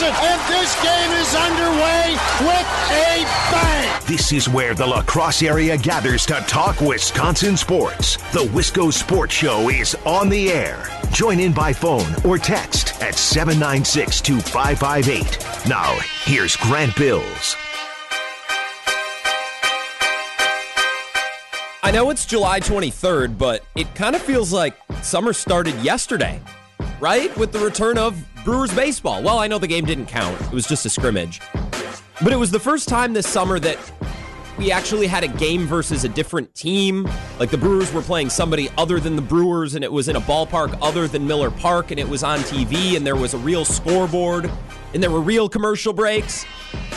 Wisconsin, and this game is underway with a bang. This is where the La Crosse area gathers to talk Wisconsin sports. The Wisco Sports Show is on the air. Join in by phone or text at 796 2558. Now, here's Grant Bills. I know it's July 23rd, but it kind of feels like summer started yesterday, right? With the return of Brewers baseball. Well, I know the game didn't count, it was just a scrimmage. But it was the first time this summer that we actually had a game versus a different team. Like the Brewers were playing somebody other than the Brewers, and it was in a ballpark other than Miller Park, and it was on TV, and there was a real scoreboard, and there were real commercial breaks.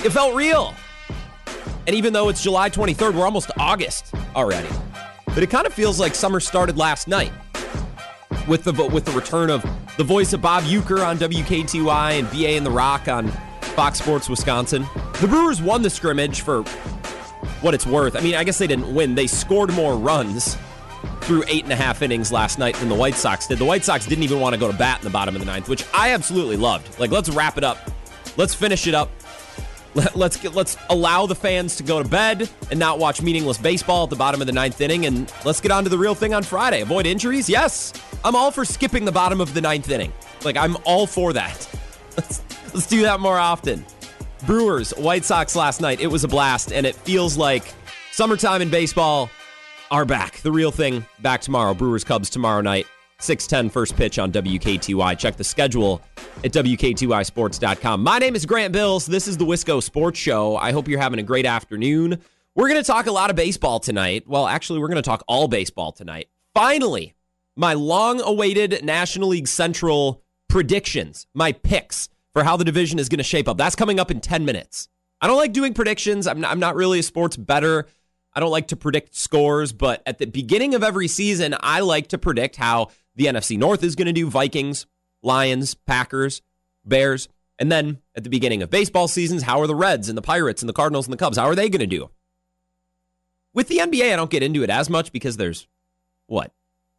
It felt real. And even though it's July 23rd, we're almost August already. But it kind of feels like summer started last night with the with the return of the voice of Bob Uecker on WKTY and BA and the Rock on Fox Sports Wisconsin. The Brewers won the scrimmage for what it's worth. I mean, I guess they didn't win. They scored more runs through eight and a half innings last night than the White Sox did. The White Sox didn't even want to go to bat in the bottom of the ninth, which I absolutely loved. Like, let's wrap it up. Let's finish it up. Let, us get, let's allow the fans to go to bed and not watch meaningless baseball at the bottom of the ninth inning, and let's get on to the real thing on Friday. Avoid injuries. Yes, I'm all for skipping the bottom of the ninth inning. Like I'm all for that. Let's let's do that more often. Brewers, White Sox last night. It was a blast, and it feels like summertime in baseball are back. The real thing back tomorrow. Brewers Cubs tomorrow night. 610 first pitch on WKTY. Check the schedule at WKTYsports.com. My name is Grant Bills. This is the Wisco Sports Show. I hope you're having a great afternoon. We're going to talk a lot of baseball tonight. Well, actually, we're going to talk all baseball tonight. Finally, my long awaited National League Central predictions, my picks for how the division is going to shape up. That's coming up in 10 minutes. I don't like doing predictions. I'm not, I'm not really a sports bettor. I don't like to predict scores, but at the beginning of every season, I like to predict how the NFC North is going to do Vikings, Lions, Packers, Bears. And then at the beginning of baseball seasons, how are the Reds and the Pirates and the Cardinals and the Cubs? How are they going to do? With the NBA, I don't get into it as much because there's what,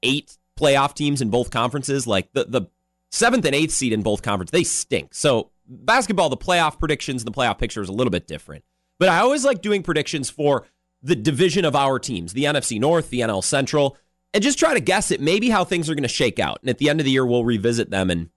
eight playoff teams in both conferences? Like the, the seventh and eighth seed in both conferences, they stink. So basketball, the playoff predictions and the playoff picture is a little bit different. But I always like doing predictions for the division of our teams, the NFC North, the NL Central, and just try to guess it, maybe how things are going to shake out. And at the end of the year, we'll revisit them and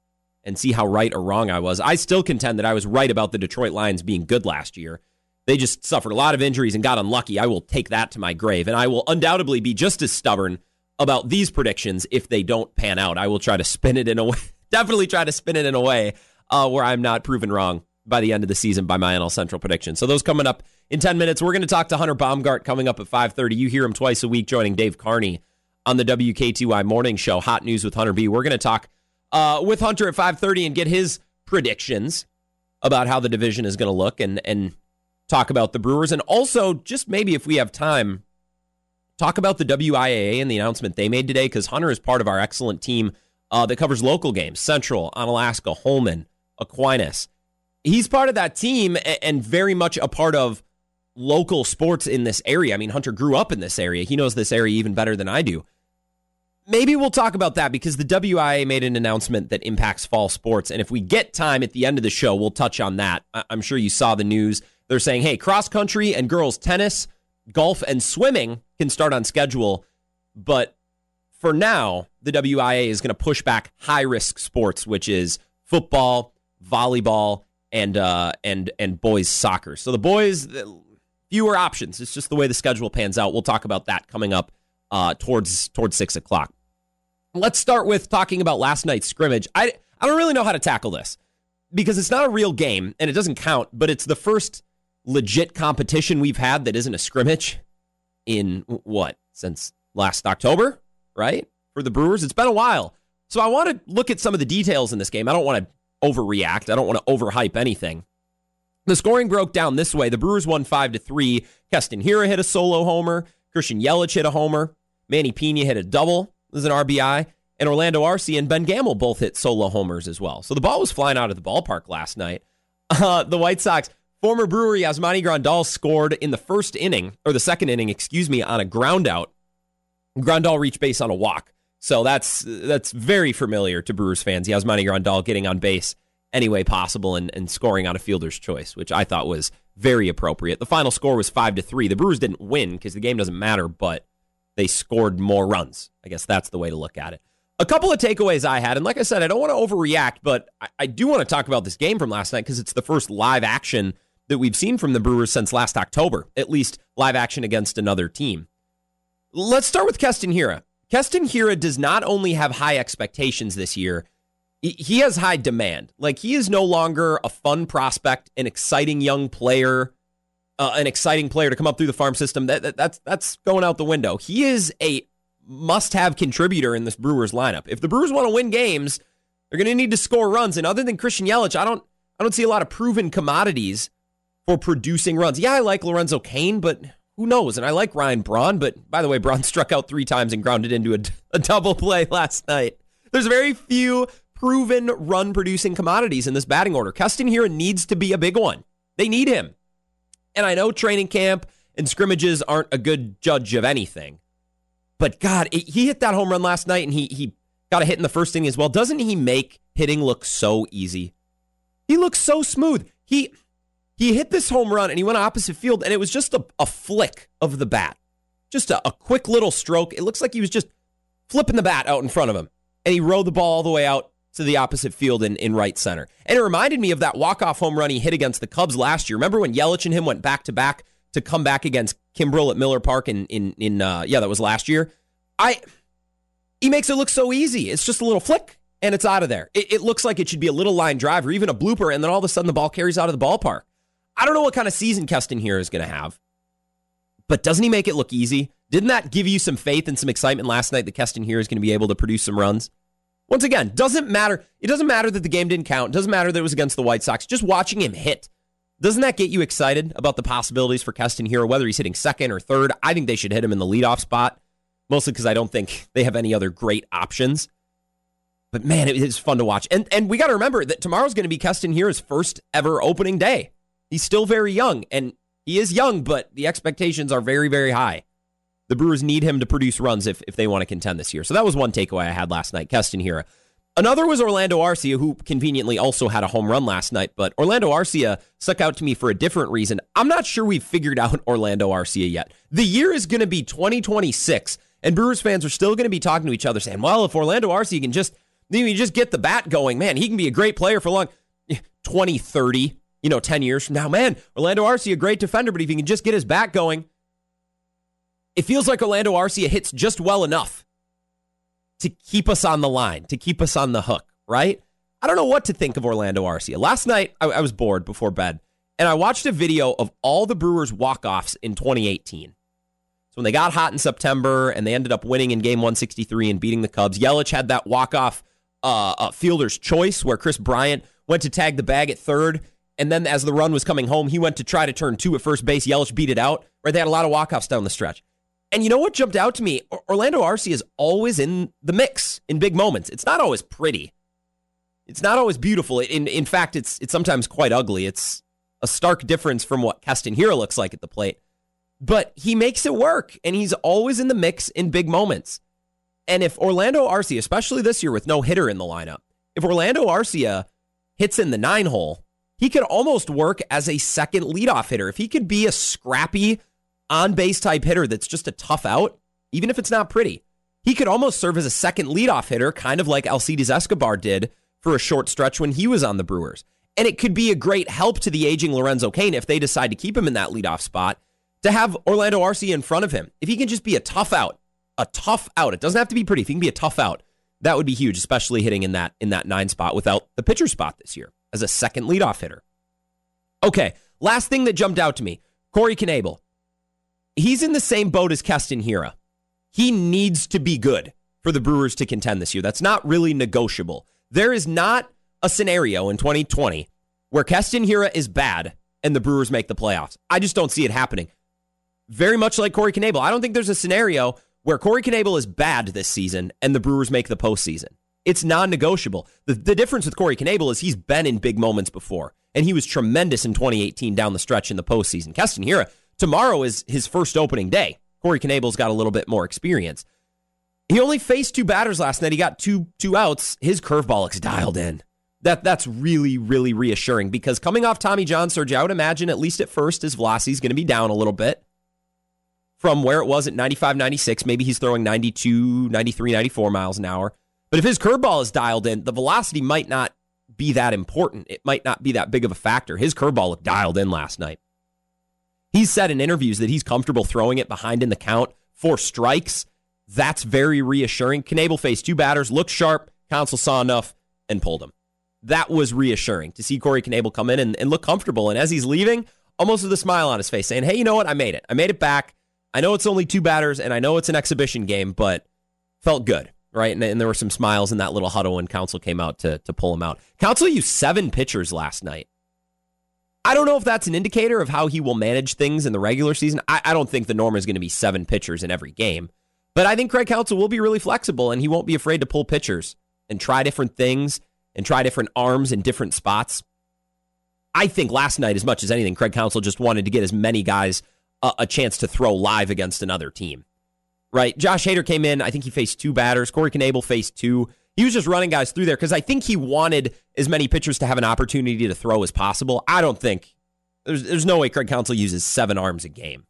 and see how right or wrong I was. I still contend that I was right about the Detroit Lions being good last year. They just suffered a lot of injuries and got unlucky. I will take that to my grave, and I will undoubtedly be just as stubborn about these predictions if they don't pan out. I will try to spin it in a way, definitely try to spin it in a way uh, where I'm not proven wrong by the end of the season by my NL Central prediction. So those coming up in 10 minutes. We're going to talk to Hunter Baumgart coming up at 5:30. You hear him twice a week joining Dave Carney on the WKTY morning show, Hot News with Hunter B. We're going to talk uh, with Hunter at 5:30 and get his predictions about how the division is going to look and and talk about the Brewers and also just maybe if we have time talk about the WIAA and the announcement they made today because Hunter is part of our excellent team uh, that covers local games, Central, Onalaska, Holmen, Aquinas. He's part of that team and very much a part of local sports in this area. I mean, Hunter grew up in this area. He knows this area even better than I do. Maybe we'll talk about that because the WIAA made an announcement that impacts fall sports. And if we get time at the end of the show, we'll touch on that. I'm sure you saw the news. They're saying, hey, cross country and girls tennis, golf, and swimming can start on schedule. But for now, the WIAA is going to push back high risk sports, which is football, volleyball, and uh, and and boys soccer. So the boys, fewer options. It's just the way the schedule pans out. We'll talk about that coming up uh, towards towards six o'clock. Let's start with talking about last night's scrimmage. I I don't really know how to tackle this because it's not a real game and it doesn't count, but it's the first legit competition we've had that isn't a scrimmage in what since last October, right? For the Brewers, it's been a while. So I want to look at some of the details in this game. I don't want to overreact. I don't want to overhype anything. The scoring broke down this way. The Brewers won 5 to 3. Keston Hiura hit a solo homer. Christian Yelich hit a homer. Manny Piña hit a double as an RBI. And Orlando Arcia and Ben Gamel both hit solo homers as well. So the ball was flying out of the ballpark last night. Uh, the White Sox, former Brewery Yasmani Grandal scored in the first inning, or the second inning, excuse me, on a ground out. Grandal reached base on a walk. So that's that's very familiar to Brewers fans. Yasmani Grandal getting on base any way possible and, and scoring on a fielder's choice, which I thought was very appropriate. The final score was five to three. The Brewers didn't win because the game doesn't matter, but they scored more runs. I guess that's the way to look at it. A couple of takeaways I had, and like I said, I don't want to overreact, but I, I do want to talk about this game from last night because it's the first live action that we've seen from the Brewers since last October, at least live action against another team. Let's start with Keston Hiura. Keston Hiura does not only have high expectations this year, he has high demand. Like he is no longer a fun prospect, an exciting young player, uh, an exciting player to come up through the farm system. That, that, that's that's going out the window. He is a must-have contributor in this Brewers lineup. If the Brewers want to win games, they're going to need to score runs. And other than Christian Yelich, I don't I don't see a lot of proven commodities for producing runs. Yeah, I like Lorenzo Cain, but who knows? And I like Ryan Braun, but by the way, Braun struck out three times and grounded into a, a double play last night. There's very few proven run producing commodities in this batting order. Keston Hiura needs to be a big one. They need him. And I know training camp and scrimmages aren't a good judge of anything. But God, it, he hit that home run last night and he he got a hit in the first inning as well. Doesn't he make hitting look so easy? He looks so smooth. He he hit this home run and he went opposite field and it was just a, a flick of the bat. Just a, a quick little stroke. It looks like he was just flipping the bat out in front of him. And he rode the ball all the way out to the opposite field in, in right center. And it reminded me of that walk-off home run he hit against the Cubs last year. Remember when Yelich and him went back to back to come back against Kimbrel at Miller Park in in in uh, yeah, that was last year. I he makes it look so easy. It's just a little flick and it's out of there. It, it looks like it should be a little line drive or even a blooper, and then all of a sudden the ball carries out of the ballpark. I don't know what kind of season Keston Hiura is going to have, but doesn't he make it look easy? Didn't that give you some faith and some excitement last night that Keston Hiura is going to be able to produce some runs? Once again, doesn't matter. It doesn't matter that the game didn't count. It doesn't matter that it was against the White Sox. Just watching him hit. Doesn't that get you excited about the possibilities for Keston Hiura, whether he's hitting second or third? I think they should hit him in the leadoff spot, mostly because I don't think they have any other great options. But man, it is fun to watch. And and we got to remember that tomorrow's going to be Keston Hiura's first ever opening day. He's still very young, and he is young, but the expectations are very, very high the Brewers need him to produce runs if, if they want to contend this year. So that was one takeaway I had last night. Keston Hiura. Another was Orlando Arcia, who conveniently also had a home run last night, but Orlando Arcia stuck out to me for a different reason. I'm not sure we've figured out Orlando Arcia yet. The year is going to be 2026, and Brewers fans are still going to be talking to each other saying, well, if Orlando Arcia can just, you just get the bat going, man, he can be a great player for long 20, 30, you know, 10 years from now. Man, Orlando Arcia, a great defender, but if he can just get his back going, it feels like Orlando Arcia hits just well enough to keep us on the line, to keep us on the hook, right? I don't know what to think of Orlando Arcia. Last night, I, I was bored before bed, and I watched a video of all the Brewers walk-offs in 2018. So when they got hot in September and they ended up winning in game 163 and beating the Cubs, Yelich had that walk-off uh, uh, fielder's choice where Kris Bryant went to tag the bag at third, and then as the run was coming home, he went to try to turn two at first base. Yelich beat it out. Right, they had a lot of walk-offs down the stretch. And you know what jumped out to me? Orlando Arcia is always in the mix in big moments. It's not always pretty. It's not always beautiful. In in fact, it's it's sometimes quite ugly. It's a stark difference from what Keston Hiura looks like at the plate. But he makes it work, and he's always in the mix in big moments. And if Orlando Arcia, especially this year with no hitter in the lineup, if Orlando Arcia hits in the nine hole, he could almost work as a second leadoff hitter. If he could be a scrappy on base type hitter that's just a tough out, even if it's not pretty. He could almost serve as a second leadoff hitter, kind of like Alcides Escobar did for a short stretch when he was on the Brewers. And it could be a great help to the aging Lorenzo Cain if they decide to keep him in that leadoff spot to have Orlando Arcia in front of him. If he can just be a tough out, a tough out. It doesn't have to be pretty. If he can be a tough out, that would be huge, especially hitting in that in that nine spot without the pitcher spot this year as a second leadoff hitter. Okay, last thing that jumped out to me: Corey Knebel he's in the same boat as Keston Hiura. He needs to be good for the Brewers to contend this year. That's not really negotiable. There is not a scenario in 2020 where Keston Hiura is bad and the Brewers make the playoffs. I just don't see it happening. Very much like Corey Knebel. I don't think there's a scenario where Corey Knebel is bad this season and the Brewers make the postseason. It's non negotiable. The, the difference with Corey Knebel is he's been in big moments before, and he was tremendous in 2018 down the stretch in the postseason. Keston Hiura, Tomorrow is his first opening day. Corey Knebel's got a little bit more experience. He only faced two batters last night. He got two two outs. His curveball looks dialed in. That that's really really reassuring because coming off Tommy John surgery, I would imagine at least at first his velocity is going to be down a little bit from where it was at 95, 96. Maybe he's throwing 92, 93, 94 miles an hour. But if his curveball is dialed in, the velocity might not be that important. It might not be that big of a factor. His curveball looked dialed in last night. He's said in interviews that he's comfortable throwing it behind in the count for strikes. That's very reassuring. Knebel faced two batters, looked sharp. Counsell saw enough and pulled him. That was reassuring to see Corey Knebel come in and, and look comfortable. And as he's leaving, almost with a smile on his face, saying, Hey, you know what? I made it. I made it back. I know it's only two batters and I know it's an exhibition game, but felt good right? And, and, there were some smiles in that little huddle when Counsell came out to, to pull him out. Counsell used seven pitchers last night. I don't know if that's an indicator of how he will manage things in the regular season. I, I don't think the norm is going to be seven pitchers in every game, but I think Craig Counsell will be really flexible and he won't be afraid to pull pitchers and try different things and try different arms in different spots. I think last night, as much as anything, Craig Counsell just wanted to get as many guys a, a chance to throw live against another team right? Josh Hader came in. I think he faced two batters. Corey Knebel faced two. He was just running guys through there because I think he wanted as many pitchers to have an opportunity to throw as possible. I don't think there's there's no way Craig Counsell uses seven arms a game,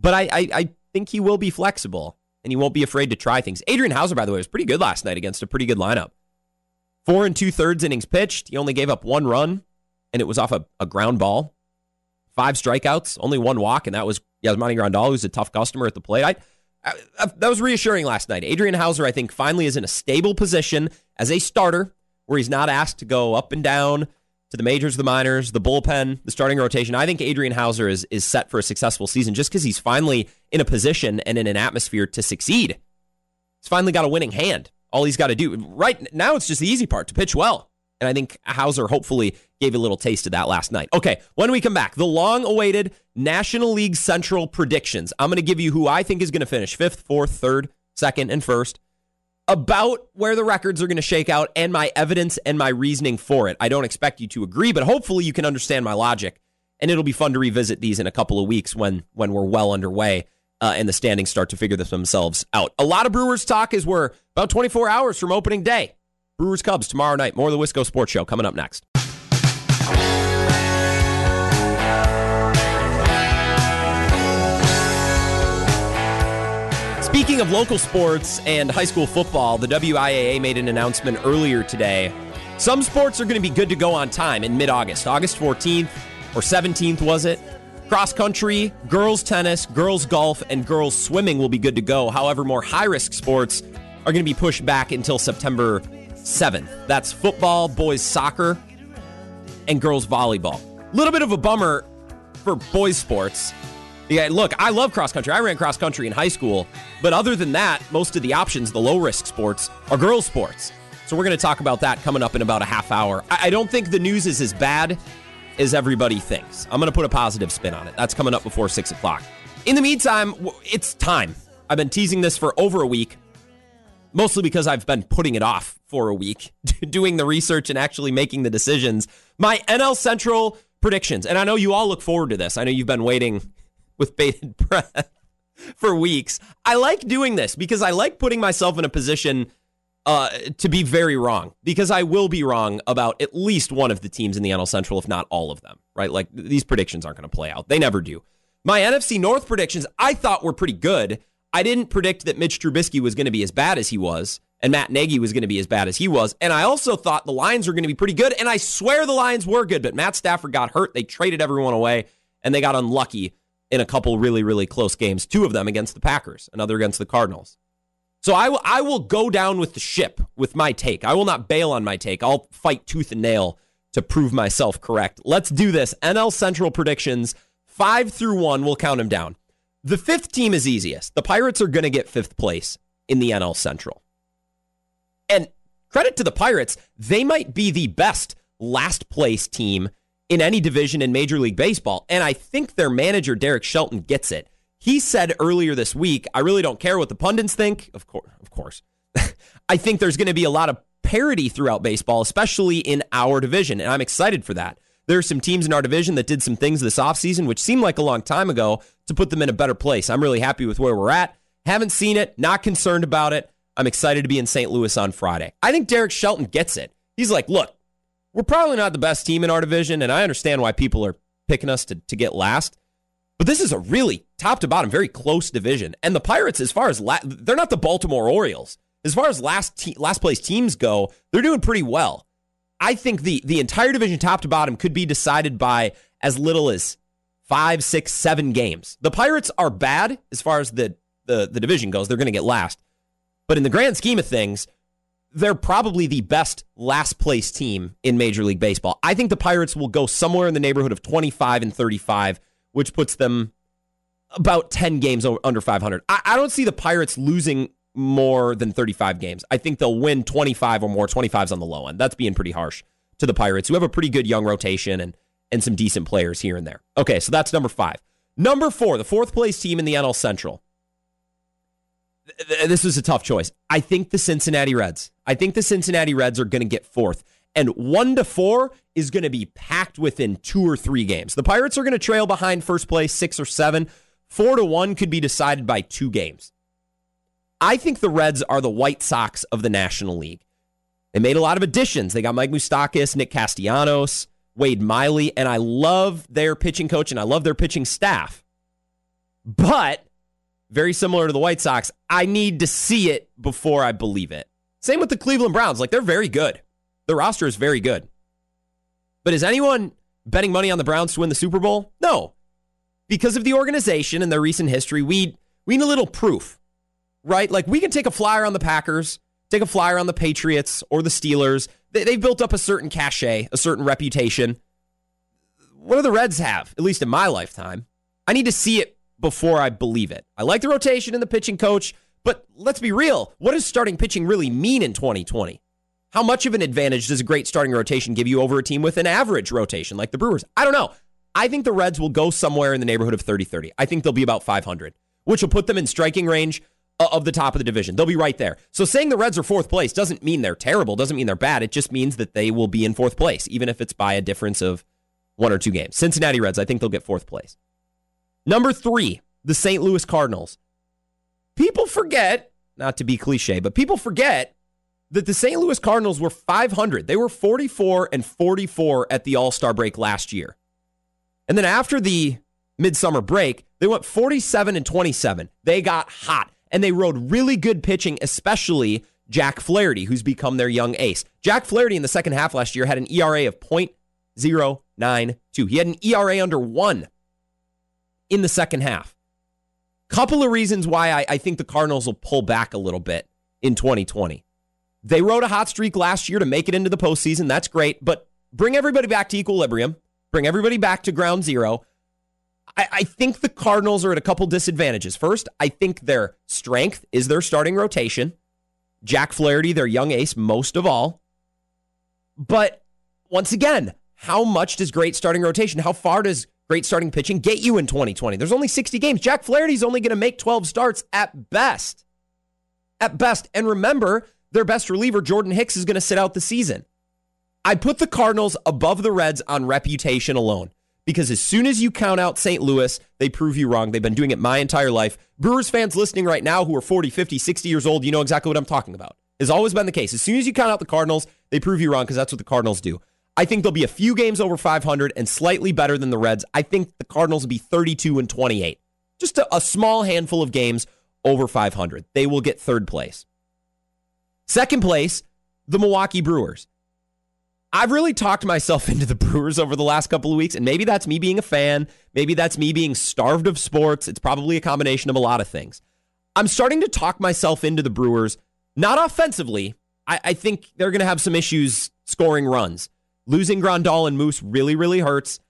but I, I, I think he will be flexible and he won't be afraid to try things. Adrian Houser, by the way, was pretty good last night against a pretty good lineup. Four and two thirds innings pitched. He only gave up one run, and it was off a, a ground ball. Five strikeouts, only one walk, and that was Yasmani Grandal, who's a tough customer at the plate. I Uh, uh, that was reassuring last night. Adrian Houser, I think, finally is in a stable position as a starter where he's not asked to go up and down to the majors, the minors, the bullpen, the starting rotation. I think Adrian Houser is, is set for a successful season just because he's finally in a position and in an atmosphere to succeed. He's finally got a winning hand. All he's got to do right now, it's just the easy part to pitch well. And I think Houser hopefully gave a little taste of that last night. Okay, when we come back, the long awaited National League Central predictions. I'm going to give you who I think is going to finish fifth, fourth, third, second, and first, about where the records are going to shake out, and my evidence and my reasoning for it. I don't expect you to agree, but hopefully you can understand my logic. And it'll be fun to revisit these in a couple of weeks when when we're well underway uh, and the standings start to figure themselves out. A lot of Brewers talk as we're about 24 hours from opening day. Brewers Cubs tomorrow night. More of the Wisco Sports Show coming up next. Speaking of local sports and high school football, the WIAA made an announcement earlier today. Some sports are going to be good to go on time in mid August. August 14th or 17th, was it? Cross country, girls tennis, girls golf, and girls swimming will be good to go. However, more high risk sports are going to be pushed back until September 7th. That's football, boys soccer, and girls volleyball. A little bit of a bummer for boys sports. Yeah, look, I love cross country. I ran cross country in high school, but other than that, most of the options, the low risk sports, are girls sports. So we're going to talk about that coming up in about a half hour. I don't think the news is as bad as everybody thinks. I'm going to put a positive spin on it. That's coming up before six o'clock. In the meantime, it's time. I've been teasing this for over a week mostly because I've been putting it off for a week, doing the research and actually making the decisions. My NL Central predictions. And I know you all look forward to this. I know you've been waiting with bated breath for weeks. I like doing this because I like putting myself in a position uh, to be very wrong because I will be wrong about at least one of the teams in the NL Central, if not all of them, right? Like these predictions aren't going to play out. They never do. My NFC North predictions I thought were pretty good. I didn't predict that Mitch Trubisky was going to be as bad as he was and Matt Nagy was going to be as bad as he was. And I also thought the Lions were going to be pretty good. And I swear the Lions were good, but Matt Stafford got hurt. They traded everyone away and they got unlucky in a couple really, really close games, two of them against the Packers, another against the Cardinals. So I will, I will go down with the ship with my take. I will not bail on my take. I'll fight tooth and nail to prove myself correct. Let's do this. NL Central predictions, five through one. We'll count them down. The fifth team is easiest. The Pirates are going to get fifth place in the NL Central. And credit to the Pirates, they might be the best last place team in any division in Major League Baseball. And I think their manager, Derek Shelton, gets it. He said earlier this week, I really don't care what the pundits think. Of course, of course. I think there's going to be a lot of parity throughout baseball, especially in our division. And I'm excited for that. There are some teams in our division that did some things this offseason, which seemed like a long time ago, to put them in a better place. I'm really happy with where we're at. Haven't seen it, not concerned about it. I'm excited to be in St. Louis on Friday. I think Derek Shelton gets it. He's like, look, we're probably not the best team in our division, and I understand why people are picking us to, to get last. But this is a really top to bottom, very close division. And the Pirates, as far as la- they're not the Baltimore Orioles. As far as last te- last place teams go, they're doing pretty well. I think the the entire division, top to bottom, could be decided by as little as five, six, seven games. The Pirates are bad as far as the the, the division goes. They're going to get last, but in the grand scheme of things, they're probably the best last place team in Major League Baseball. I think the Pirates will go somewhere in the neighborhood of 25 and 35, which puts them about 10 games under 500. I, I don't see the Pirates losing more than 35 games. I think they'll win 25 or more. 25's on the low end. That's being pretty harsh to the Pirates, who have a pretty good young rotation and, and some decent players here and there. Okay, so that's number five. Number four, the fourth place team in the NL Central. This was a tough choice. I think the Cincinnati Reds. I think the Cincinnati Reds are going to get fourth. And one to four is going to be packed within two or three games. The Pirates are going to trail behind first place, six or seven. Four to one could be decided by two games. I think the Reds are the White Sox of the National League. They made a lot of additions. They got Mike Moustakas, Nick Castellanos, Wade Miley, and I love their pitching coach and I love their pitching staff. But very similar to the White Sox, I need to see it before I believe it. Same with the Cleveland Browns. Like they're very good. The roster is very good. But is anyone betting money on the Browns to win the Super Bowl? No. Because of the organization and their recent history, we we need a little proof right? Like we can take a flyer on the Packers, take a flyer on the Patriots or the Steelers. They, have built up a certain cachet, a certain reputation. What do the Reds have, at least in my lifetime? I need to see it before I believe it. I like the rotation and the pitching coach, but let's be real. What does starting pitching really mean in 2020? How much of an advantage does a great starting rotation give you over a team with an average rotation like the Brewers? I don't know. I think the Reds will go somewhere in the neighborhood of 30 30. I think they'll be about 500, which will put them in striking range Uh, of the top of the division. They'll be right there. So saying the Reds are fourth place doesn't mean they're terrible, doesn't mean they're bad. It just means that they will be in fourth place, even if it's by a difference of one or two games. Cincinnati Reds, I think they'll get fourth place. Number three, the St. Louis Cardinals. People forget, not to be cliche, but people forget that the St. Louis Cardinals were 500. They were 44 and 44 at the All Star break last year. And then after the midsummer break, they went 47 and 27. They got hot and they rode really good pitching, especially Jack Flaherty, who's become their young ace. Jack Flaherty in the second half last year had an ERA of .092. He had an ERA under one in the second half. Couple of reasons why I, I think the Cardinals will pull back a little bit in 2020. They rode a hot streak last year to make it into the postseason. That's great, but bring everybody back to equilibrium, bring everybody back to ground zero. I, I think the Cardinals are at a couple disadvantages. First, I think their strength is their starting rotation. Jack Flaherty, their young ace, most of all. But once again, how much does great starting rotation, how far does great starting pitching get you in 2020? There's only 60 games. Jack Flaherty's only going to make 12 starts at best. At best. And remember, their best reliever, Jordan Hicks, is going to sit out the season. I put the Cardinals above the Reds on reputation alone because as soon as you count out St. Louis, they prove you wrong. They've been doing it my entire life. Brewers fans listening right now who are 40, 50, 60 years old, you know exactly what I'm talking about. Has always been the case. As soon as you count out the Cardinals, they prove you wrong because that's what the Cardinals do. I think there'll be a few games over 500 and slightly better than the Reds. I think the Cardinals will be 32 and 28. Just a, a small handful of games over 500. They will get third place. Second place, the Milwaukee Brewers. I've really talked myself into the Brewers over the last couple of weeks, and maybe that's me being a fan. Maybe that's me being starved of sports. It's probably a combination of a lot of things. I'm starting to talk myself into the Brewers, not offensively. I, I think they're going to have some issues scoring runs. Losing Grandal and Moose really, really hurts.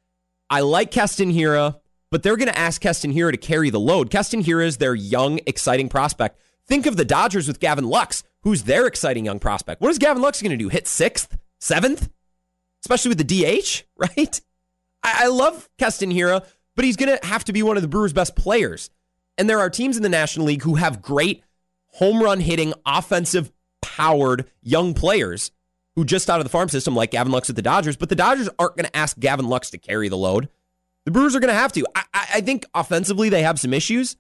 I like Keston Hiura, but they're going to ask Keston Hiura to carry the load. Keston Hiura is their young, exciting prospect. Think of the Dodgers with Gavin Lux, who's their exciting young prospect. What is Gavin Lux going to do? Hit sixth? Seventh? especially with the DH, right? I, I love Keston Hiura, but he's going to have to be one of the Brewers' best players. And there are teams in the National League who have great home run hitting, offensive powered young players who just out of the farm system, like Gavin Lux at the Dodgers, but the Dodgers aren't going to ask Gavin Lux to carry the load. The Brewers are going to have to. I, I, think offensively they have some issues,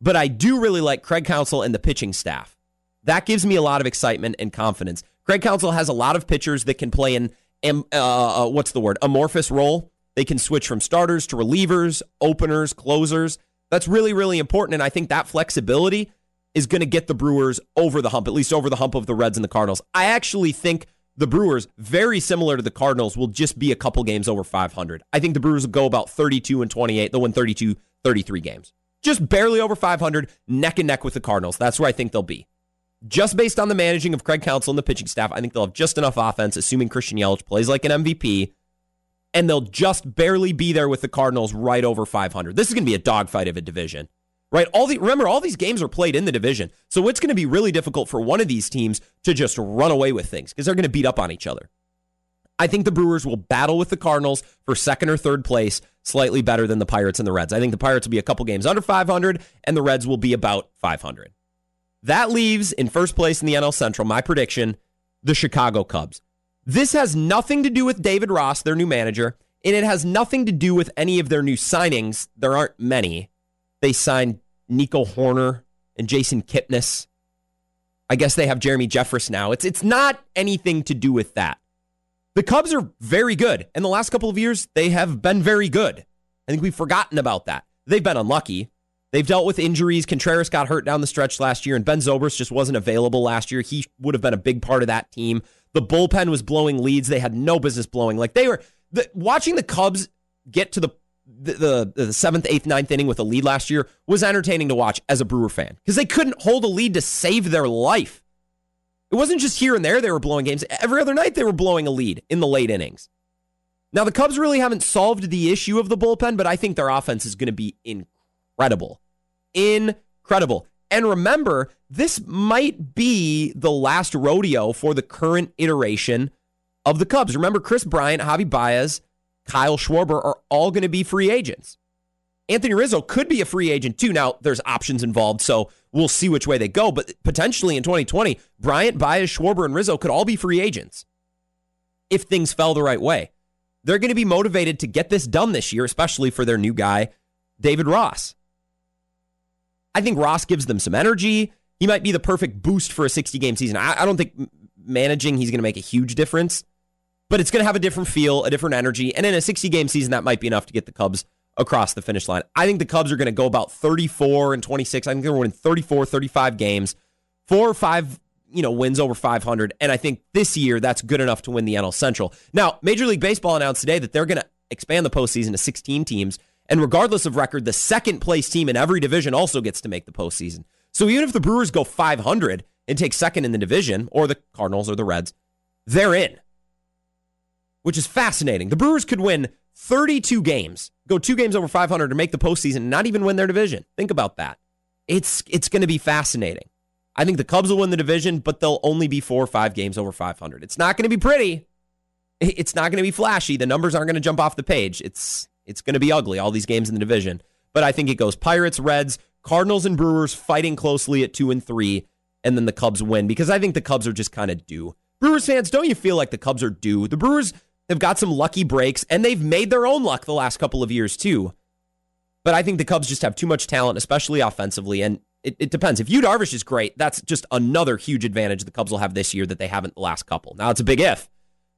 but I do really like Craig Counsell and the pitching staff. That gives me a lot of excitement and confidence. Craig Counsell has a lot of pitchers that can play in, um, uh, what's the word, amorphous role. They can switch from starters to relievers, openers, closers. That's really, really important. And I think that flexibility is going to get the Brewers over the hump, at least over the hump of the Reds and the Cardinals. I actually think the Brewers, very similar to the Cardinals, will just be a couple games over 500. I think the Brewers will go about 32 and 28. They'll win 32, 33 games. Just barely over 500, neck and neck with the Cardinals. That's where I think they'll be. Just based on the managing of Craig Counsell and the pitching staff, I think they'll have just enough offense, assuming Christian Yelich plays like an MVP, and they'll just barely be there with the Cardinals right over 500. This is going to be a dogfight of a division right? All the remember all these games are played in the division, so it's going to be really difficult for one of these teams to just run away with things because they're going to beat up on each other. I think the Brewers will battle with the Cardinals for second or third place, slightly better than the Pirates and the Reds. I think the Pirates will be a couple games under 500, and the Reds will be about 500. That leaves in first place in the NL Central, my prediction, the Chicago Cubs. This has nothing to do with David Ross, their new manager, and it has nothing to do with any of their new signings. There aren't many. They signed Nico Hoerner and Jason Kipnis. I guess they have Jeremy Jeffress now. It's it's not anything to do with that. The Cubs are very good. In the last couple of years, they have been very good. I think we've forgotten about that. They've been unlucky. They've dealt with injuries. Contreras got hurt down the stretch last year, and Ben Zobrist just wasn't available last year. He would have been a big part of that team. The bullpen was blowing leads they had no business blowing. Like they were the, watching the Cubs get to the the, the, the seventh, eighth, ninth inning with a lead last year was entertaining to watch as a Brewer fan because they couldn't hold a lead to save their life. It wasn't just here and there they were blowing games. Every other night they were blowing a lead in the late innings. Now the Cubs really haven't solved the issue of the bullpen, but I think their offense is going to be incredible. Incredible. And remember, this might be the last rodeo for the current iteration of the Cubs. Remember Kris Bryant, Javy Baez, Kyle Schwarber are all going to be free agents. Anthony Rizzo could be a free agent too. Now, there's options involved, so we'll see which way they go. But potentially in 2020, Bryant, Baez, Schwarber, and Rizzo could all be free agents if things fell the right way. They're going to be motivated to get this done this year, especially for their new guy, David Ross. I think Ross gives them some energy. He might be the perfect boost for a 60 game season. I, I don't think managing he's going to make a huge difference but it's going to have a different feel, a different energy. And in a 60 game season, that might be enough to get the Cubs across the finish line. I think the Cubs are going to go about 34 and 26. I think they're winning 34, 35 games, four or five, you know, wins over 500. And I think this year that's good enough to win the NL Central. Now, Major League Baseball announced today that they're going to expand the postseason to 16 teams. And regardless of record, the second place team in every division also gets to make the postseason. So even if the Brewers go 500 and take second in the division, or the Cardinals or the Reds, they're in which is fascinating. The Brewers could win 32 games, go two games over 500 to make the postseason, and not even win their division. Think about that. It's it's going to be fascinating. I think the Cubs will win the division, but they'll only be four or five games over 500. It's not going to be pretty. It's not going to be flashy. The numbers aren't going to jump off the page. It's it's going to be ugly. All these games in the division, but I think it goes Pirates, Reds, Cardinals, and Brewers fighting closely at two and three, and then the Cubs win because I think the Cubs are just kind of due. Brewers fans, don't you feel like the Cubs are due? The Brewers They've got some lucky breaks, and they've made their own luck the last couple of years, too. But I think the Cubs just have too much talent, especially offensively. And it, it depends. If Yu Darvish is great, that's just another huge advantage the Cubs will have this year that they haven't the last couple. Now, it's a big if,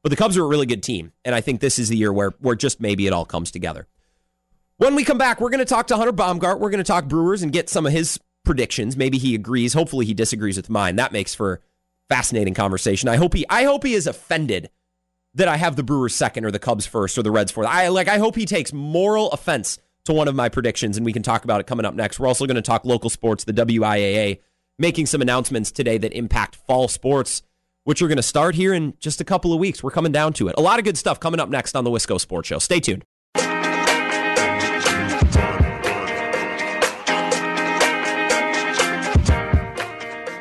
but the Cubs are a really good team. And I think this is the year where, where just maybe it all comes together. When we come back, we're going to talk to Hunter Baumgart. We're going to talk Brewers and get some of his predictions. Maybe he agrees. Hopefully, he disagrees with mine. That makes for fascinating conversation. I hope he I hope he is offended that I have the Brewers second or the Cubs first or the Reds fourth. I like I hope he takes moral offense to one of my predictions and we can talk about it coming up next. We're also going to talk local sports, the WIAA making some announcements today that impact fall sports, which are going to start here in just a couple of weeks. We're coming down to it. A lot of good stuff coming up next on the Wisco Sports Show. Stay tuned.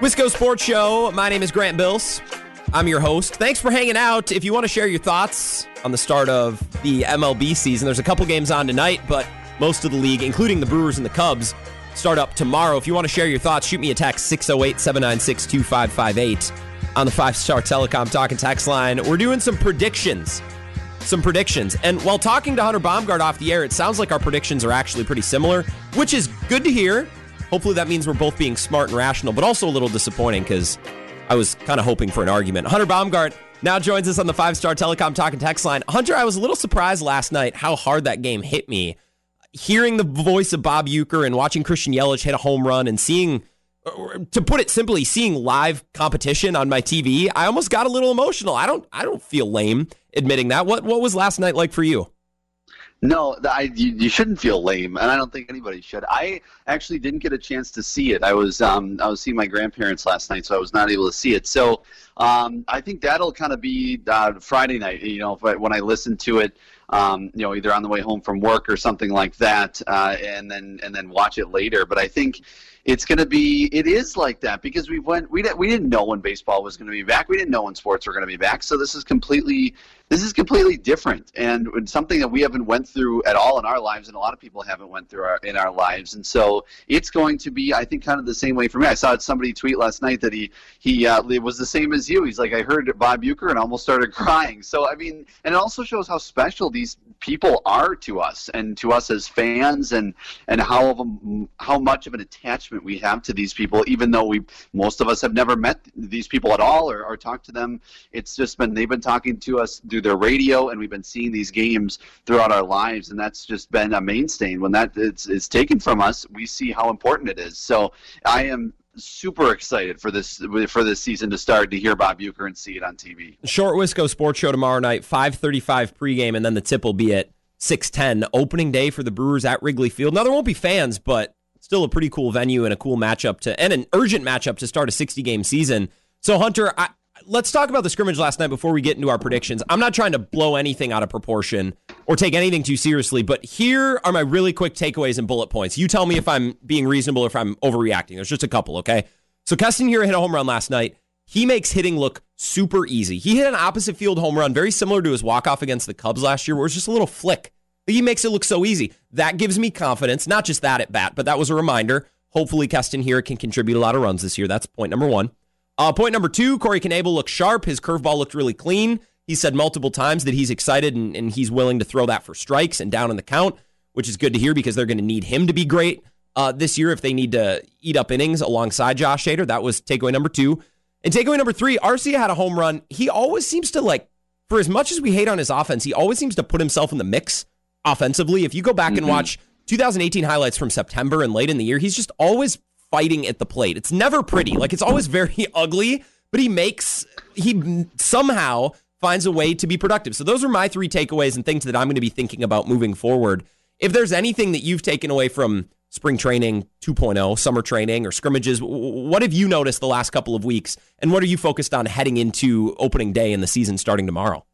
Wisco Sports Show. My name is Grant Bills. I'm your host. Thanks for hanging out. If you want to share your thoughts on the start of the MLB season, there's a couple games on tonight, but most of the league, including the Brewers and the Cubs, start up tomorrow. If you want to share your thoughts, shoot me a text 608 796 2558 on the five star telecom Talking text line. We're doing some predictions. Some predictions. And while talking to Hunter Baumgart off the air, it sounds like our predictions are actually pretty similar, which is good to hear. Hopefully that means we're both being smart and rational, but also a little disappointing because I was kind of hoping for an argument. Hunter Baumgart now joins us on the five star telecom Talking text line. Hunter, I was a little surprised last night how hard that game hit me. Hearing the voice of Bob Uecker and watching Christian Yelich hit a home run and seeing, to put it simply, seeing live competition on my TV, I almost got a little emotional. I don't, I don't feel lame admitting that. What, what was last night like for you? No, I, you, you, shouldn't feel lame, and I don't think anybody should. I actually didn't get a chance to see it. I was um, I was seeing my grandparents last night, so I was not able to see it. So um, I think that'll kind of be uh, Friday night. You know, I, when I listen to it, um, you know, either on the way home from work or something like that, uh, and then and then watch it later. But I think it's going to be it is like that because we went we didn't we didn't know when baseball was going to be back. We didn't know when sports were going to be back. So this is completely this is completely different. And something that we haven't went through at all in our lives and a lot of people haven't went through our, in our lives. And so it's going to be i think kind of the same way for me. I saw somebody tweet last night that he he uh, was the same as you. He's like i heard bob Uecker and almost started crying. So i mean and it also shows how special these people are to us and to us as fans and and how how much of an attachment we have to these people even though we most of us have never met these people at all or, or talked to them it's just been they've been talking to us through their radio and we've been seeing these games throughout our lives and that's just been a mainstay when that is, is taken from us we see how important it is so i am super excited for this for this season to start to hear Bob Uecker and see it on TV. Short Wisco Sports Show tomorrow night, 5:35 pregame, and then the tip will be at 6:10. Opening day for the Brewers at Wrigley Field. Now there won't be fans, but still a pretty cool venue and a cool matchup to and an urgent matchup to start a 60 game season. So Hunter, I, let's talk about the scrimmage last night before we get into our predictions. I'm not trying to blow anything out of proportion or take anything too seriously, but here are my really quick takeaways and bullet points. You tell me if I'm being reasonable or if I'm overreacting. There's just a couple, okay? So Keston Hiura hit a home run last night. He makes hitting look super easy. He hit an opposite field home run, very similar to his walk off against the Cubs last year, where it was just a little flick. He makes it look so easy. That gives me confidence, not just that at bat, but that was a reminder. Hopefully, Keston Hiura can contribute a lot of runs this year. That's point number one. Uh, point number two, Corey Knebel looked sharp. His curveball looked really clean. He said multiple times that he's excited and, and he's willing to throw that for strikes and down in the count, which is good to hear because they're going to need him to be great uh, this year if they need to eat up innings alongside Josh Hader. That was takeaway number two. And takeaway number three, Arcia had a home run. He always seems to like, for as much as we hate on his offense, he always seems to put himself in the mix offensively. If you go back mm-hmm. and watch 2018 highlights from September and late in the year, he's just always fighting at the plate. It's never pretty. Like it's always very ugly, but he makes he somehow finds a way to be productive. So those are my three takeaways and things that I'm going to be thinking about moving forward. If there's anything that you've taken away from spring training 2.0, summer training or scrimmages, what have you noticed the last couple of weeks and what are you focused on heading into opening day and the season starting tomorrow?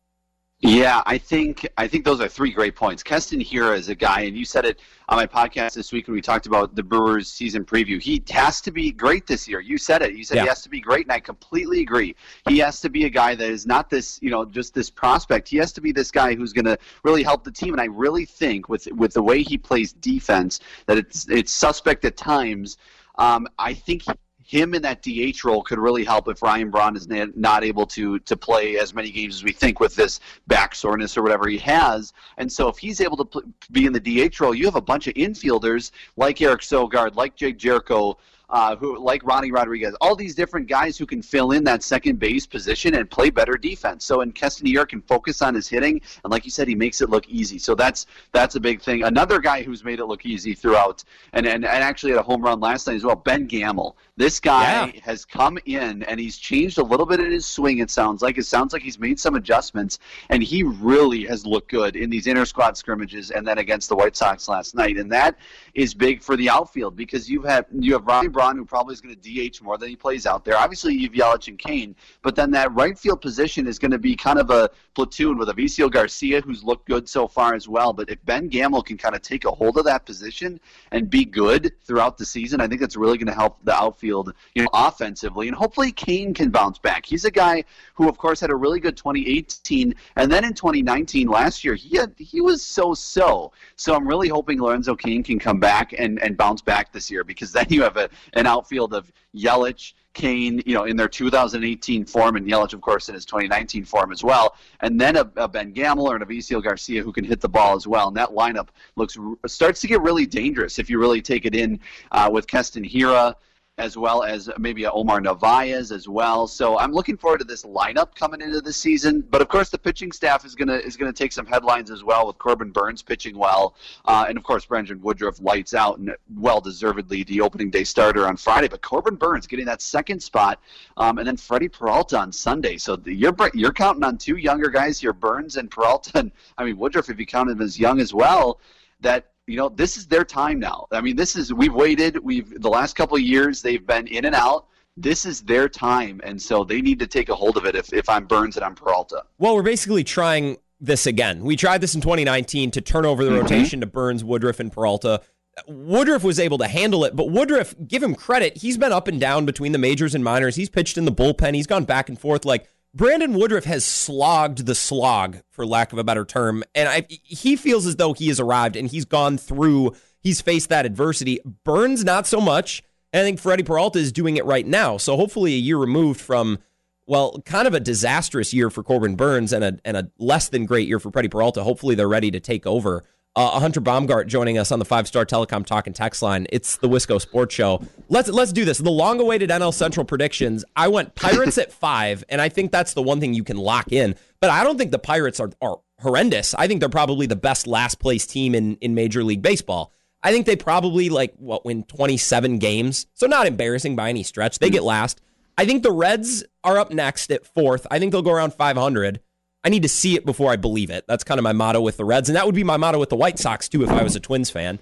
Yeah, I think I think those are three great points. Keston Hiura is a guy, and you said it on my podcast this week when we talked about the Brewers season preview. He has to be great this year. You said it. You said yeah. he has to be great, and I completely agree. He has to be a guy that is not this, you know, just this prospect. He has to be this guy who's going to really help the team. And I really think with with the way he plays defense, that it's it's suspect at times. Um, I think him in that DH role could really help if Ryan Braun is not able to to play as many games as we think with this back soreness or whatever he has. And so if he's able to pl- be in the DH role, you have a bunch of infielders like Eric Sogard, like Jedd Gyorko, uh, who like Ronny Rodriguez, all these different guys who can fill in that second base position and play better defense. So, in Keston Hiura can focus on his hitting, and like you said, he makes it look easy. So that's that's a big thing. Another guy who's made it look easy throughout, and and, and actually had a home run last night as well. Ben Gamel. This guy yeah. has come in and he's changed a little bit in his swing. It sounds like it sounds like he's made some adjustments, and he really has looked good in these inter squad scrimmages and then against the White Sox last night. And that is big for the outfield because you have had you have Ronnie Who probably is going to DH more than he plays out there. Obviously, you have Yelich and Cain, but then that right field position is going to be kind of a platoon with Avisail Garcia, who's looked good so far as well. But if Ben Gamel can kind of take a hold of that position and be good throughout the season, I think that's really going to help the outfield, you know, offensively. And hopefully, Cain can bounce back. He's a guy who, of course, had a really good 2018, and then in 2019 last year, he had he was so-so. So I'm really hoping Lorenzo Cain can come back and, and bounce back this year because then you have a, an outfield of Yelich, Cain, you know, in their 2018 form, and Yelich, of course, in his 2019 form as well, and then a, a Ben Gamel or an Avisail Garcia who can hit the ball as well. And that lineup looks starts to get really dangerous if you really take it in uh, with Keston Hiura as well as maybe Omar Narvaez as well. So I'm looking forward to this lineup coming into the season. But of course, the pitching staff is gonna is gonna take some headlines as well with Corbin Burnes pitching well, uh, and of course Brandon Woodruff lights out and well deservedly the opening day starter on Friday. But Corbin Burnes getting that second spot, um, and then Freddie Peralta on Sunday. So the, you're you're counting on two younger guys here, Burnes and Peralta. And, I mean Woodruff, if you count him as young as well, that you know, this is their time now. I mean, this is we've waited. We've the last couple of years they've been in and out. This is their time, and so they need to take a hold of it. If if I'm Burnes and I'm Peralta. Well, we're basically trying this again. We tried this in 2019 to turn over the mm-hmm. rotation to Burnes, Woodruff, and Peralta. Woodruff was able to handle it, but Woodruff, give him credit, he's been up and down between the majors and minors. He's pitched in the bullpen. He's gone back and forth. Like Brandon Woodruff has slogged the slog, for lack of a better term, and I, he feels as though he has arrived and he's gone through. He's faced that adversity. Burnes not so much. And I think Freddie Peralta is doing it right now. So hopefully, a year removed from well, kind of a disastrous year for Corbin Burnes and a and a less than great year for Freddie Peralta. Hopefully, they're ready to take over. Uh, Hunter Baumgart joining us on the Five Star Telecom Talk and Text line. It's the Wisco Sports Show. Let's let's do this. The long-awaited NL Central predictions. I went Pirates at five, and I think that's the one thing you can lock in. But I don't think the Pirates are are horrendous. I think they're probably the best last place team in in Major League Baseball. I think they probably like what win 27 games, so not embarrassing by any stretch. They get last. I think the Reds are up next at fourth. I think they'll go around 500. I need to see it before I believe it. That's kind of my motto with the Reds, and that would be my motto with the White Sox too if I was a Twins fan.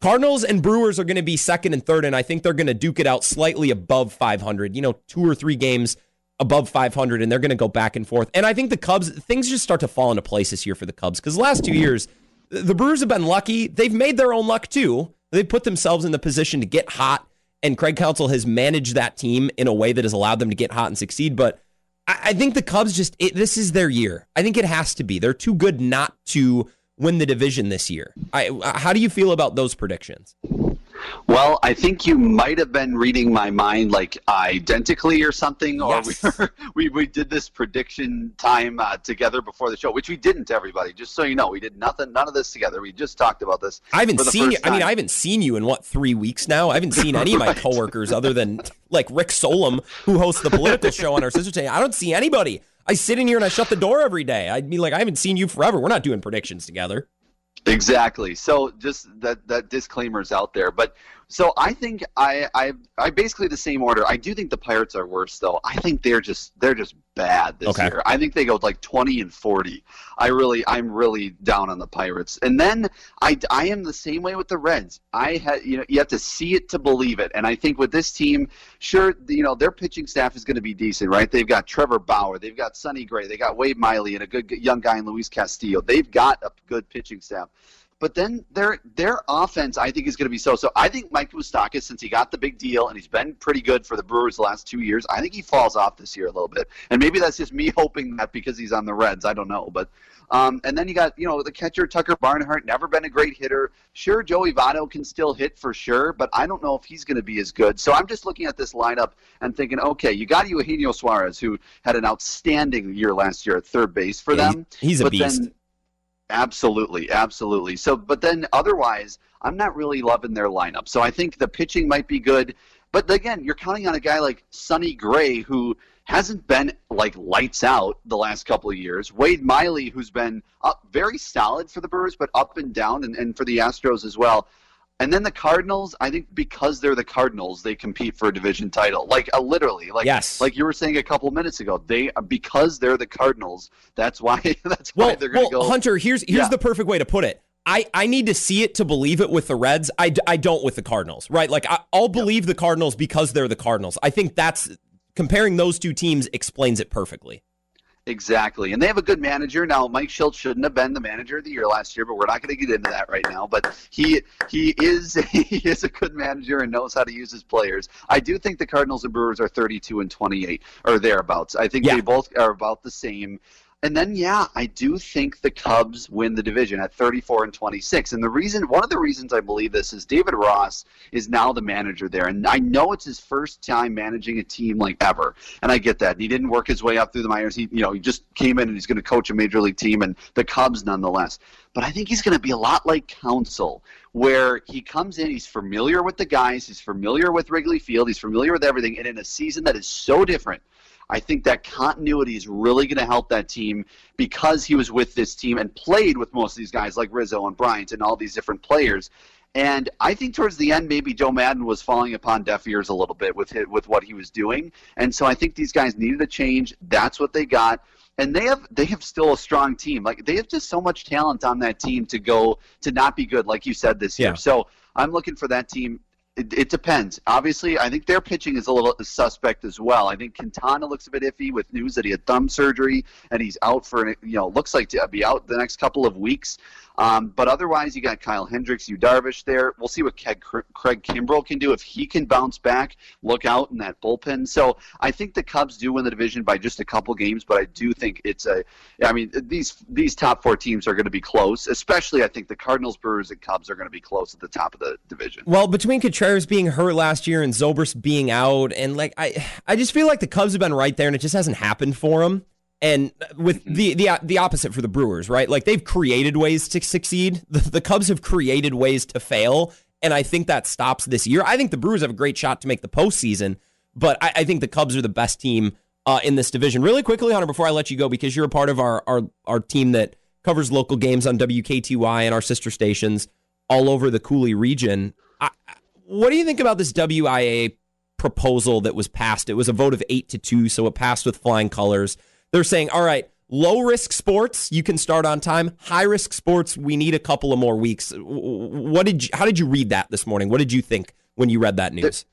Cardinals and Brewers are going to be second and third, and I think they're going to duke it out slightly above 500. You know, two or three games above 500, and they're going to go back and forth. And I think the Cubs, things just start to fall into place this year for the Cubs because last two years, the Brewers have been lucky. They've made their own luck too. They've put themselves in the position to get hot, and Craig Counsell has managed that team in a way that has allowed them to get hot and succeed. But I, think the Cubs just it, this is their year. I think it has to be. They're too good not to win the division this year. I, uh, how do you feel about those predictions? Well, I think you might have been reading my mind like identically or something, or yes. we, were, we, we did this prediction time uh, together before the show, which we didn't. Everybody, just so you know, we did nothing, none of this together. We just talked about this. I haven't seen you. I mean, I haven't seen you in what three weeks now. I haven't seen any right. of my coworkers other than like Rick Solem, who hosts the political show on our sister channel. I don't see anybody. I sit in here and I shut the door every day. I'd be like, I haven't seen you forever. We're not doing predictions together. Exactly. So just that that disclaimer is out there, but so I think I, I I basically the same order. I do think the Pirates are worse though. I think they're just they're just bad this okay. year. I think they go like 20 and 40. I really I'm really down on the Pirates. And then I, I am the same way with the Reds. I had you know you have to see it to believe it. And I think with this team, sure you know their pitching staff is going to be decent, right? They've got Trevor Bauer, they've got Sonny Gray, they got Wade Miley and a good young guy in Luis Castillo. They've got a good pitching staff. But then their their offense, I think, is going to be so. So I think Mike Moustakas, since he got the big deal and he's been pretty good for the Brewers the last two years, I think he falls off this year a little bit. And maybe that's just me hoping that because he's on the Reds. I don't know, but. Um, and then you got, you know, the catcher Tucker Barnhart, never been a great hitter. Sure, Joey Votto can still hit for sure, but I don't know if he's going to be as good. So I'm just looking at this lineup and thinking, okay, you got Eugenio Suarez, who had an outstanding year last year at third base for yeah, them. He's a but beast. Then, Absolutely, absolutely. So, but then otherwise, I'm not really loving their lineup. So I think the pitching might be good, but again, you're counting on a guy like Sonny Gray who hasn't been like lights out the last couple of years. Wade Miley, who's been up very solid for the Brewers, but up and down, and, and for the Astros as well. And then the Cardinals, I think because they're the Cardinals, they compete for a division title. Like uh, literally, like yes. like you were saying a couple minutes ago, they uh, because they're the Cardinals. That's why that's why they're going to well, go. Hunter, here's here's yeah. the perfect way to put it. I, I need to see it to believe it with the Reds. I, I don't with the Cardinals, right? Like I, will believe the Cardinals because they're the Cardinals. I think that's comparing those two teams explains it perfectly. Exactly. And they have a good manager. Now, Mike Shildt shouldn't have been the manager of the year last year, but we're not going to get into that right now. But he he is he is a good manager and knows how to use his players. I do think the Cardinals and Brewers are 32 and 28 or thereabouts. I think yeah. they both are about the same. And then, yeah, I do think the Cubs win the division at 34 and 26. And the reason, one of the reasons I believe this is David Ross is now the manager there. And I know it's his first time managing a team like ever. And I get that. He didn't work his way up through the minors. He, you know, he just came in and he's going to coach a major league team and the Cubs nonetheless. But I think he's going to be a lot like Counsell, where he comes in, he's familiar with the guys, he's familiar with Wrigley Field, he's familiar with everything. And in a season that is so different, I think that continuity is really going to help that team because he was with this team and played with most of these guys like Rizzo and Bryant and all these different players. And I think towards the end, maybe Joe Maddon was falling upon deaf ears a little bit with his, with what he was doing. And so I think these guys needed a change. That's what they got. And they have they have still a strong team. Like they have just so much talent on that team to go to not be good, like you said this year. Yeah. So I'm looking for that team it, it, depends. Obviously, I think their pitching is a little suspect as well. I think Quintana looks a bit iffy with news that he had thumb surgery and he's out for, you know, looks like to be out the next couple of weeks. Um, but otherwise, you got Kyle Hendricks, Yu Darvish there. We'll see what Craig, Craig Kimbrel can do if he can bounce back. Look out in that bullpen. So I think the Cubs do win the division by just a couple games, but I do think it's a. I mean, these these top four teams are going to be close. Especially, I think the Cardinals, Brewers, and Cubs are going to be close at the top of the division. Well, between Contreras being hurt last year and Zobrist being out, and like I, I just feel like the Cubs have been right there, and it just hasn't happened for them and with the the the opposite for the Brewers, right? Like they've created ways to succeed. The, the, Cubs have created ways to fail, and I think that stops this year. I think the Brewers have a great shot to make the postseason, but I, I think the Cubs are the best team uh, in this division. Really quickly, Hunter, before I let you go, because you're a part of our our our team that covers local games on WKTY and our sister stations all over the Coulee region. What do you think about this WIAA proposal that was passed? It was a vote of eight to two, so it passed with flying colors. They're saying, all right, low risk sports, you can start on time. High risk sports, we need a couple of more weeks. What did you, how did you read that this morning? What did you think when you read that news?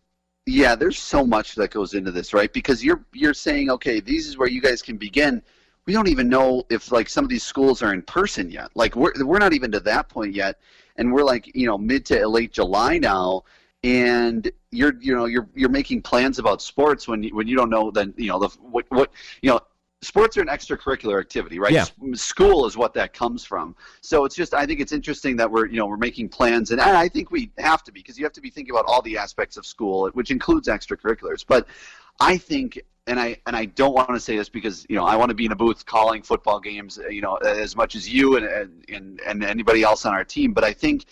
Yeah, there's so much that goes into this, right? Because you're you're saying, okay, these is where you guys can begin. We don't even know if like some of these schools are in person yet. Like we're we're not even to that point yet, and we're like you know mid to late July now and you're you know you're you're making plans about sports when you, when you don't know then you know the what what you know sports are an extracurricular activity, right? Yeah. School is what that comes from. So it's just I think it's interesting that we're you know we're making plans, and I think we have to be because you have to be thinking about all the aspects of school, which includes extracurriculars. But I think. And I and I don't want to say this because you know I want to be in a booth calling football games you know as much as you and and and anybody else on our team, but I think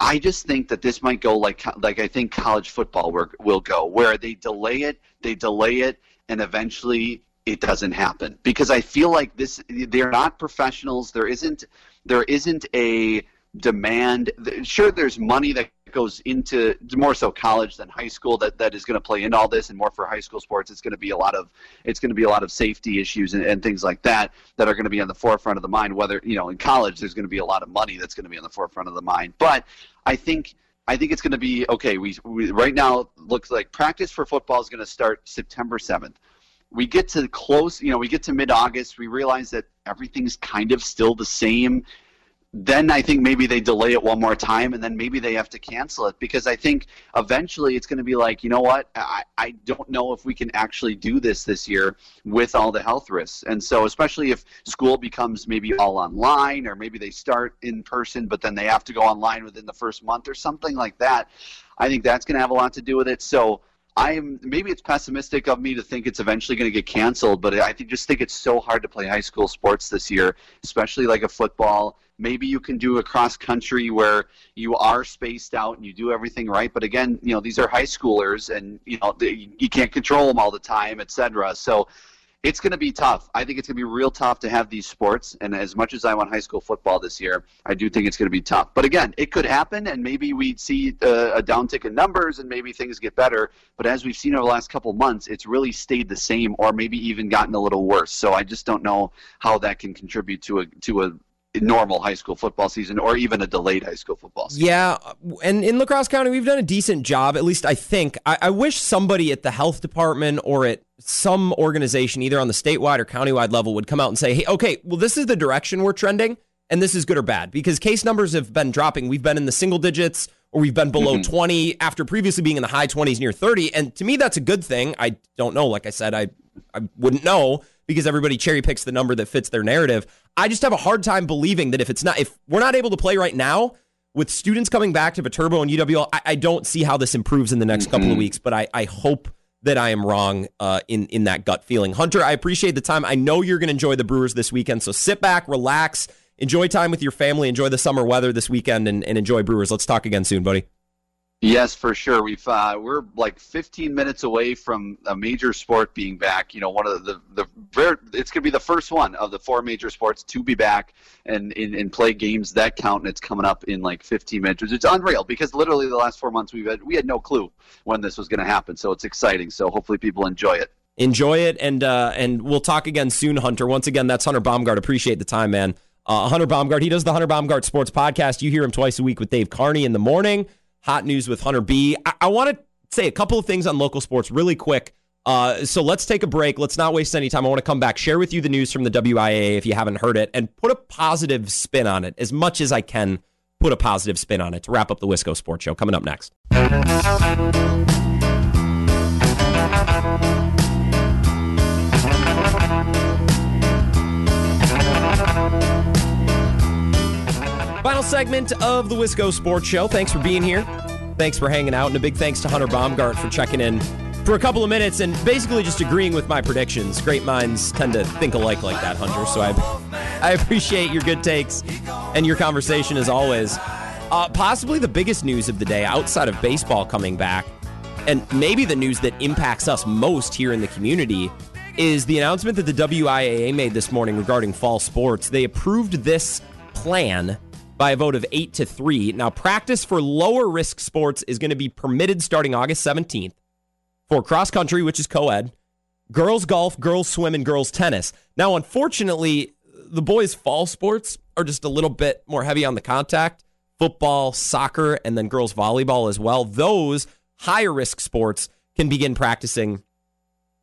I just think that this might go like like I think college football will go, where they delay it, they delay it, and eventually it doesn't happen because I feel like this they're not professionals. There isn't there isn't a demand. Sure, there's money that goes into more so college than high school that, that is going to play into all this and more for high school sports it's going to be a lot of it's going to be a lot of safety issues and, and things like that that are going to be on the forefront of the mind whether you know in college there's going to be a lot of money that's going to be on the forefront of the mind but i think I think it's going to be okay. We, we right now looks like practice for football is going to start September 7th we get to close, you know, we get to mid August, we realize that everything's kind of still the same. Then I think maybe they delay it one more time and then maybe they have to cancel it because I think eventually it's going to be like, you know what, I, I don't know if we can actually do this this year with all the health risks. And so, especially if school becomes maybe all online or maybe they start in person but then they have to go online within the first month or something like that, I think that's going to have a lot to do with it. So, I'm maybe it's pessimistic of me to think it's eventually going to get canceled, but I just think it's so hard to play high school sports this year, especially like a football. Maybe you can do a cross country where you are spaced out and you do everything right, but again, you know these are high schoolers and you know they, you can't control them all the time, etc. So it's going to be tough. I think it's going to be real tough to have these sports. And as much as I want high school football this year, I do think it's going to be tough. But again, it could happen, and maybe we'd see a, a downtick in numbers, and maybe things get better. But as we've seen over the last couple months, it's really stayed the same, or maybe even gotten a little worse. So I just don't know how that can contribute to a to a normal high school football season or even a delayed high school football season. Yeah. And in La Crosse County, we've done a decent job, at least I think. I, I, wish somebody at the health department or at some organization, either on the statewide or countywide level, would come out and say, hey, okay, well, this is the direction we're trending, and this is good or bad. Because case numbers have been dropping. We've been in the single digits or we've been below mm-hmm. 20 after previously being in the high 20s near 30. And to me, that's a good thing. I don't know. Like I said, I I wouldn't know because everybody cherry picks the number that fits their narrative. I just have a hard time believing that if it's not, if we're not able to play right now with students coming back to Viterbo and UWL, I, I don't see how this improves in the next mm-hmm. couple of weeks. But I, I hope that I am wrong uh, in in that gut feeling. Hunter, I appreciate the time. I know you're going to enjoy the Brewers this weekend, so sit back, relax, enjoy time with your family, enjoy the summer weather this weekend, and, and enjoy Brewers. Let's talk again soon, buddy. Yes, for sure. We've uh, we're like 15 minutes away from a major sport being back. You know, one of the the, very, it's going to be the first one of the four major sports to be back and, and and play games that count. And it's coming up in like 15 minutes. It's unreal because literally the last four months we've had we had no clue when this was going to happen. So it's exciting. So hopefully people enjoy it. Enjoy it, and uh, and we'll talk again soon, Hunter. Once again, that's Hunter Baumgart. Appreciate the time, man. Uh, Hunter Baumgart. He does the Hunter Baumgart Sports Podcast. You hear him twice a week with Dave Carney in the morning. Hot news with Hunter B. I, I want to say a couple of things on local sports really quick. Uh, so let's take a break. Let's not waste any time. I want to come back, share with you the news from the WIAA if you haven't heard it, and put a positive spin on it as much as I can. Put a positive spin on it to wrap up the Wisco Sports Show. Coming up next. Final segment of the Wisco Sports Show. Thanks for being here. Thanks for hanging out. And a big thanks to Hunter Baumgart for checking in for a couple of minutes and basically just agreeing with my predictions. Great minds tend to think alike like that, Hunter. So I, I appreciate your good takes and your conversation as always. Uh, possibly the biggest news of the day outside of baseball coming back, and maybe the news that impacts us most here in the community, is the announcement that the WIAA made this morning regarding fall sports. They approved this plan by a vote of 8 to 3. Now, practice for lower risk sports is going to be permitted starting August 17th for cross country, which is co ed, girls golf, girls swim, and girls tennis. Now, unfortunately, the boys' fall sports are just a little bit more heavy on the contact football, soccer, and then girls' volleyball as well. Those higher risk sports can begin practicing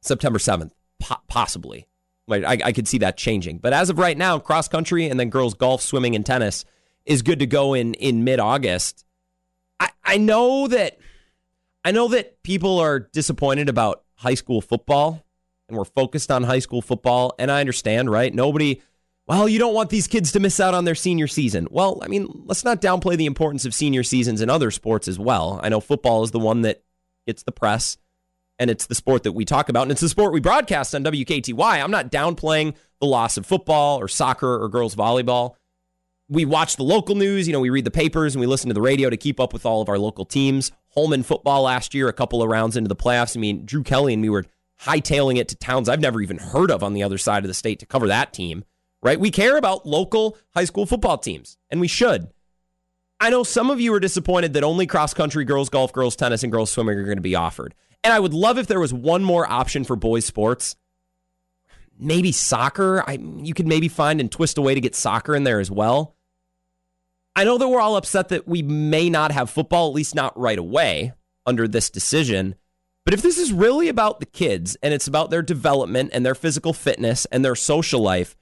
September 7th, po- possibly. I, I could see that changing. But as of right now, cross country and then girls' golf, swimming, and tennis is good to go in in mid August. I, I know that I know that people are disappointed about high school football and we're focused on high school football. And I understand, right? Nobody, well, you don't want these kids to miss out on their senior season. Well, I mean, let's not downplay the importance of senior seasons in other sports as well. I know football is the one that gets the press and it's the sport that we talk about and it's the sport we broadcast on WKTY. I'm not downplaying the loss of football or soccer or girls volleyball we watch the local news. You know, we read the papers and we listen to the radio to keep up with all of our local teams. Holmen football last year, a couple of rounds into the playoffs. I mean, Drew Kelly and me were hightailing it to towns I've never even heard of on the other side of the state to cover that team, right? We care about local high school football teams, and we should. I know some of you are disappointed that only cross country, girls golf, girls tennis, and girls swimming are going to be offered. And I would love if there was one more option for boys sports. Maybe soccer. I you could maybe find and twist a way to get soccer in there as well. I know that we're all upset that we may not have football, at least not right away, under this decision. But if this is really about the kids and it's about their development and their physical fitness and their social life,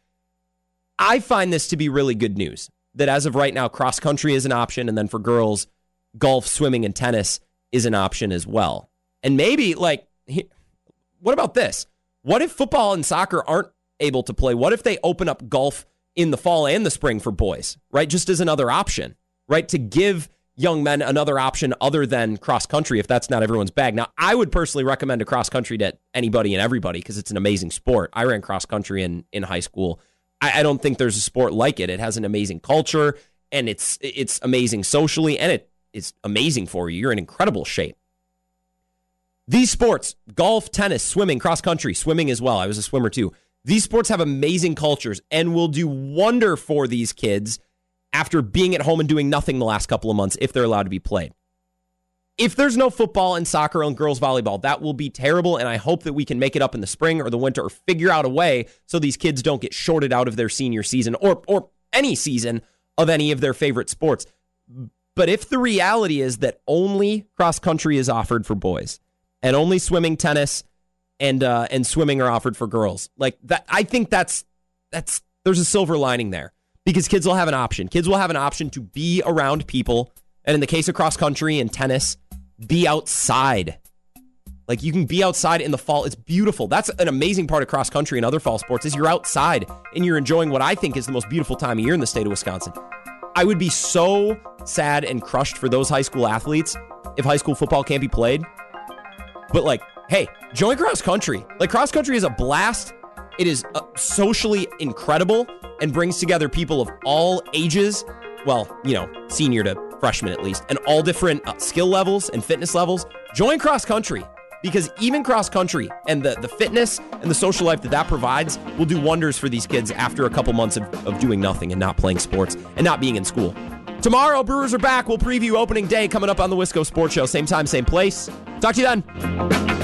I find this to be really good news. That as of right now, cross country is an option. And then for girls, golf, swimming, and tennis is an option as well. And maybe, like, what about this? What if football and soccer aren't able to play? What if they open up golf in the fall and the spring for boys, right? Just as another option, right? To give young men another option other than cross country if that's not everyone's bag. Now, I would personally recommend a cross country to anybody and everybody because it's an amazing sport. I ran cross country in in high school. I, I, don't think there's a sport like it. It has an amazing culture and it's it's amazing socially and it is amazing for you. You're in incredible shape. These sports, golf, tennis, swimming, cross country, swimming as well. I was a swimmer too. These sports have amazing cultures and will do wonder for these kids after being at home and doing nothing the last couple of months if they're allowed to be played. If there's no football and soccer and girls volleyball, that will be terrible. And I hope that we can make it up in the spring or the winter or figure out a way so these kids don't get shorted out of their senior season or, or any season of any of their favorite sports. But if the reality is that only cross country is offered for boys and only swimming, tennis, and uh, and swimming are offered for girls. Like that, I think that's that's there's a silver lining there because kids will have an option. Kids will have an option to be around people, and in the case of cross country and tennis, be outside. Like you can be outside in the fall. It's beautiful. That's an amazing part of cross country and other fall sports is you're outside and you're enjoying what I think is the most beautiful time of year in the state of Wisconsin. I would be so sad and crushed for those high school athletes if high school football can't be played. But like, hey, join cross country. Like cross country is a blast. It is uh, socially incredible and brings together people of all ages. Well, you know, senior to freshman at least, and all different uh, skill levels and fitness levels. Join cross country because even cross country and the, the fitness and the social life that that provides will do wonders for these kids after a couple months of, of doing nothing and not playing sports and not being in school. Tomorrow, Brewers are back. We'll preview opening day coming up on the Wisco Sports Show. Same time, same place. Talk to you then.